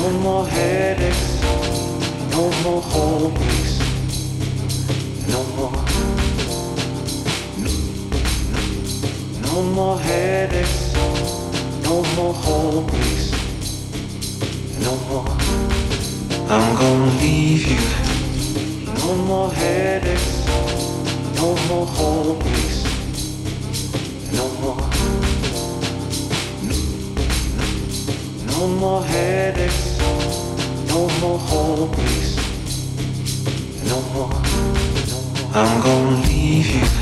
No more headaches, no more homies, no more. No more headaches, no more homies, no more. I'm gonna leave you. No more headaches, no more homies, no more. No more headaches no more. No more. I'm gonna leave you.